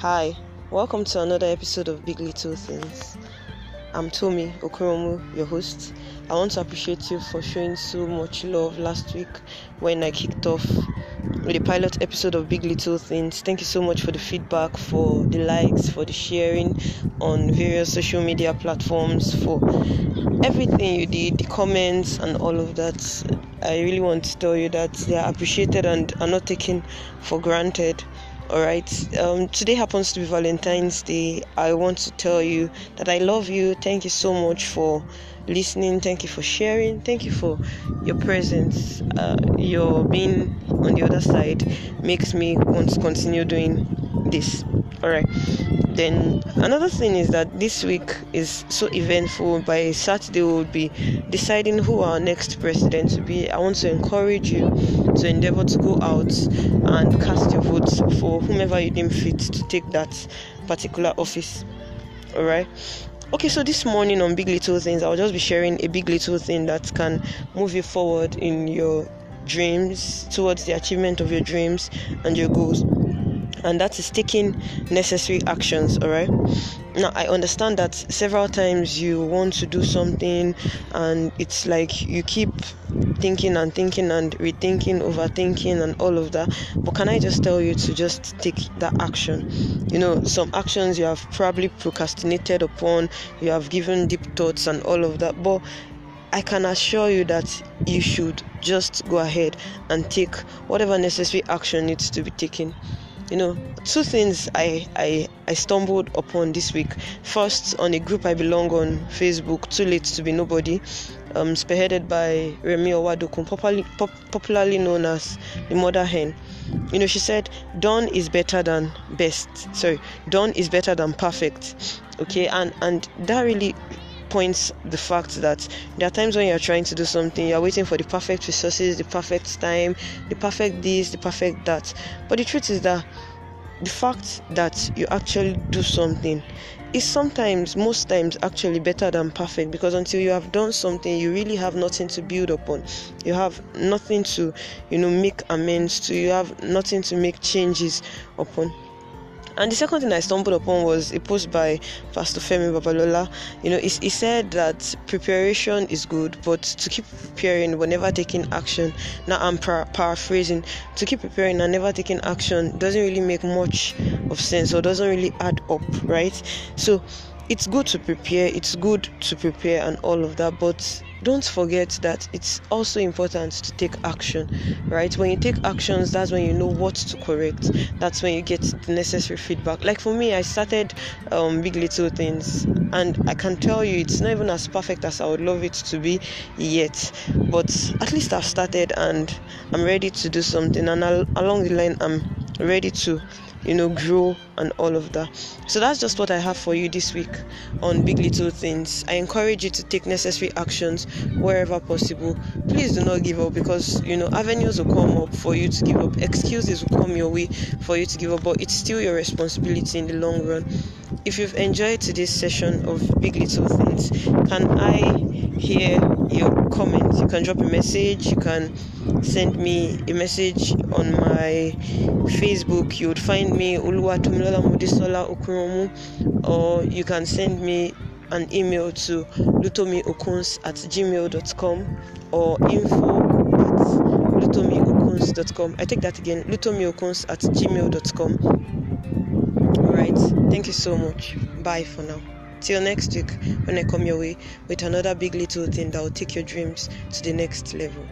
Hi, welcome to another episode of Big Little Things. I'm Tomi Okoromu, your host. I want to appreciate you for showing so much love last week when I kicked off with the pilot episode of Big Little Things. Thank you so much for the feedback, for the likes, for the sharing on various social media platforms, for everything you did, the comments, and all of that. I really want to tell you that they are appreciated and are not taken for granted all right. Um, today happens to be valentine's day. I want to tell you that i love you. Thank you so much for listening. Thank you for sharing. Thank you for your presence. Uh, your being on the other side makes me want to continue doing this. All right then another thing is that this week is so eventful. By saturday we'll be deciding who our next president will be. I want to encourage you to endeavor to go out and cast your votes for whomever you deem fit to take that particular office. All right okay so this morning on big little things i'll just be sharing a big little thing that can move you forward in your dreams towards the achievement of your dreams and your goals and that is taking necessary actions all right? Now i understand that several times you want to do something and it's like you keep thinking and thinking and rethinking overthinking and all of that but can i just tell you to just take that action? You know some actions you have probably procrastinated upon you have given deep thoughts and all of that but I can assure you that you should just go ahead and take whatever necessary action needs to be taken you know two things I, I i stumbled upon this week. First on a group i belong on facebook too late to be nobody um, spearheaded by remi owadokun popularly, pop, popularly known as the mother hen. You know she said done is better than best. Sorry done is better than perfect. Okay and and that really points the fact that there are times when you're trying to do something, you're waiting for the perfect resources, the perfect time, the perfect this, the perfect that. But the truth is that the fact that you actually do something is sometimes, most times, actually better than perfect because until you have done something, you really have nothing to build upon. You have nothing to, you know, make amends to. You have nothing to make changes upon. And the second thing I stumbled upon was a post by Pastor Femi Babalola. You know, he, he said that preparation is good, but to keep preparing but never taking action. Now I'm par- paraphrasing. To keep preparing and never taking action doesn't really make much of sense or doesn't really add up, right? So it's good to prepare. It's good to prepare and all of that, but don't forget that it's also important to take action right when you take actions that's when you know what to correct that's when you get the necessary feedback like for me i started um, big little things and i can tell you it's not even as perfect as i would love it to be yet but at least i've started and i'm ready to do something and I'll, along the line i'm ready to you know, grow and all of that. So that's just what I have for you this week on Big Little Things. I encourage you to take necessary actions wherever possible. Please do not give up because you know avenues will come up for you to give up, excuses will come your way for you to give up, but it's still your responsibility in the long run. If you've enjoyed today's session of Big Little Things, can I hear your comments? You can drop a message, you can send me a message on my Facebook. You would find me Oluwatomilola Mudisola Okuromu, or you can send me an email to lutomiokuns at gmail.com or info at lutomiokuns.com. I take that again, lutomiokuns at gmail.com. Alright, thank you so much. Bye for now. Till next week when I come your way with another big little thing that will take your dreams to the next level.